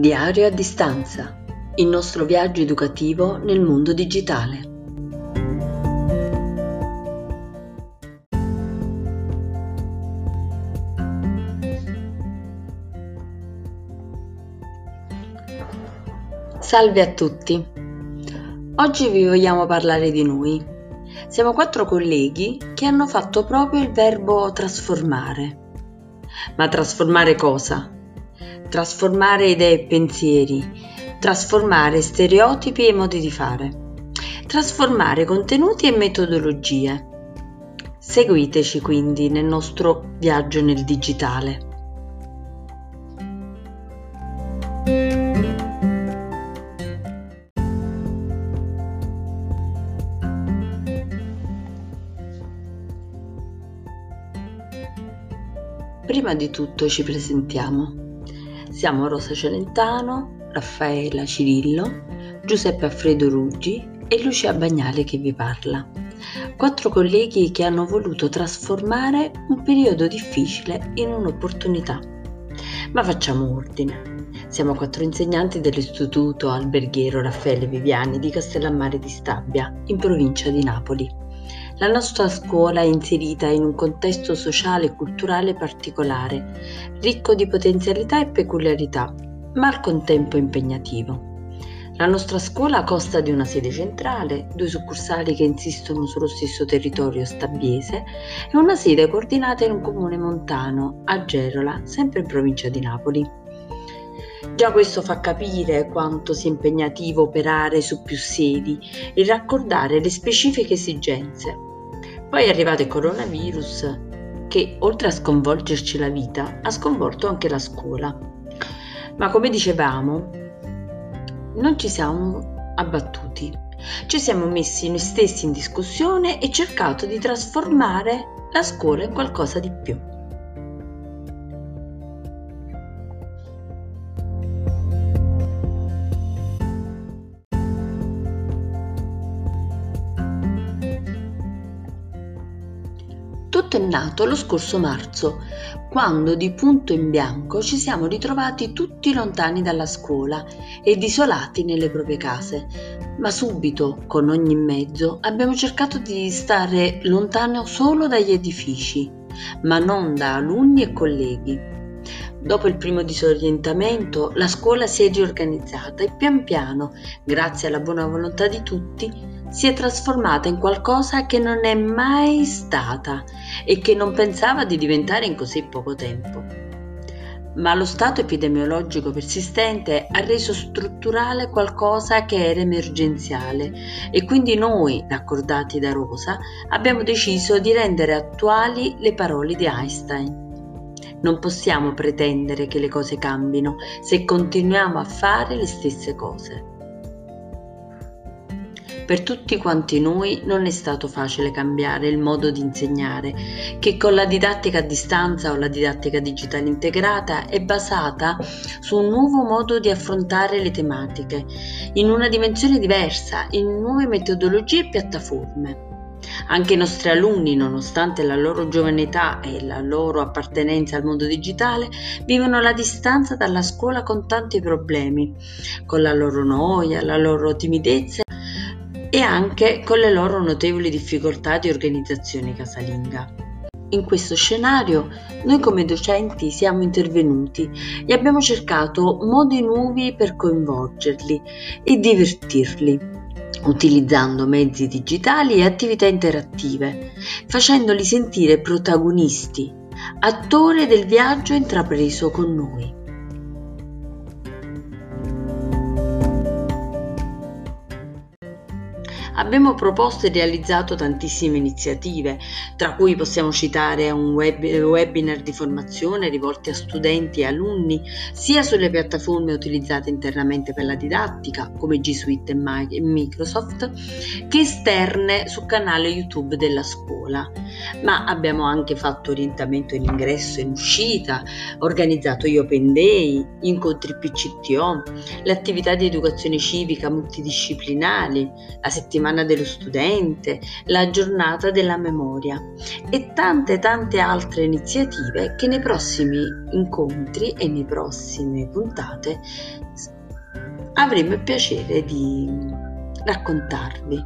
Diario a distanza. Il nostro viaggio educativo nel mondo digitale. Salve a tutti. Oggi vi vogliamo parlare di noi. Siamo quattro colleghi che hanno fatto proprio il verbo trasformare. Ma trasformare cosa? Trasformare idee e pensieri, trasformare stereotipi e modi di fare, trasformare contenuti e metodologie. Seguiteci quindi nel nostro viaggio nel digitale. Prima di tutto ci presentiamo. Siamo Rosa Celentano, Raffaella Cirillo, Giuseppe Alfredo Ruggi e Lucia Bagnale che vi parla. Quattro colleghi che hanno voluto trasformare un periodo difficile in un'opportunità. Ma facciamo ordine. Siamo quattro insegnanti dell'Istituto Alberghiero Raffaele Viviani di Castellammare di Stabia, in provincia di Napoli. La nostra scuola è inserita in un contesto sociale e culturale particolare, ricco di potenzialità e peculiarità, ma al contempo impegnativo. La nostra scuola consta di una sede centrale, due succursali che insistono sullo stesso territorio stabbiese e una sede coordinata in un comune montano, a Gerola, sempre in provincia di Napoli. Già questo fa capire quanto sia impegnativo operare su più sedi e raccordare le specifiche esigenze poi è arrivato il coronavirus che oltre a sconvolgerci la vita ha sconvolto anche la scuola. Ma come dicevamo, non ci siamo abbattuti. Ci siamo messi noi stessi in discussione e cercato di trasformare la scuola in qualcosa di più. Tutto è nato lo scorso marzo, quando di punto in bianco ci siamo ritrovati tutti lontani dalla scuola ed isolati nelle proprie case, ma subito, con ogni mezzo, abbiamo cercato di stare lontano solo dagli edifici, ma non da alunni e colleghi. Dopo il primo disorientamento, la scuola si è riorganizzata e pian piano, grazie alla buona volontà di tutti, si è trasformata in qualcosa che non è mai stata e che non pensava di diventare in così poco tempo. Ma lo stato epidemiologico persistente ha reso strutturale qualcosa che era emergenziale e quindi noi, raccordati da Rosa, abbiamo deciso di rendere attuali le parole di Einstein. Non possiamo pretendere che le cose cambino se continuiamo a fare le stesse cose. Per tutti quanti noi non è stato facile cambiare il modo di insegnare, che con la didattica a distanza o la didattica digitale integrata è basata su un nuovo modo di affrontare le tematiche, in una dimensione diversa, in nuove metodologie e piattaforme. Anche i nostri alunni, nonostante la loro giovane età e la loro appartenenza al mondo digitale, vivono la distanza dalla scuola con tanti problemi, con la loro noia, la loro timidezza e anche con le loro notevoli difficoltà di organizzazione casalinga. In questo scenario noi come docenti siamo intervenuti e abbiamo cercato modi nuovi per coinvolgerli e divertirli, utilizzando mezzi digitali e attività interattive, facendoli sentire protagonisti, attori del viaggio intrapreso con noi. Abbiamo proposto e realizzato tantissime iniziative, tra cui possiamo citare un web, webinar di formazione rivolti a studenti e alunni sia sulle piattaforme utilizzate internamente per la didattica, come G Suite e Microsoft, che esterne sul canale YouTube della scuola. Ma abbiamo anche fatto orientamento in ingresso e in uscita, organizzato gli Open Day, incontri PCTO, le attività di educazione civica multidisciplinari, la settimana settimana dello studente, la giornata della memoria e tante tante altre iniziative che nei prossimi incontri e nei prossime puntate avremo il piacere di raccontarvi.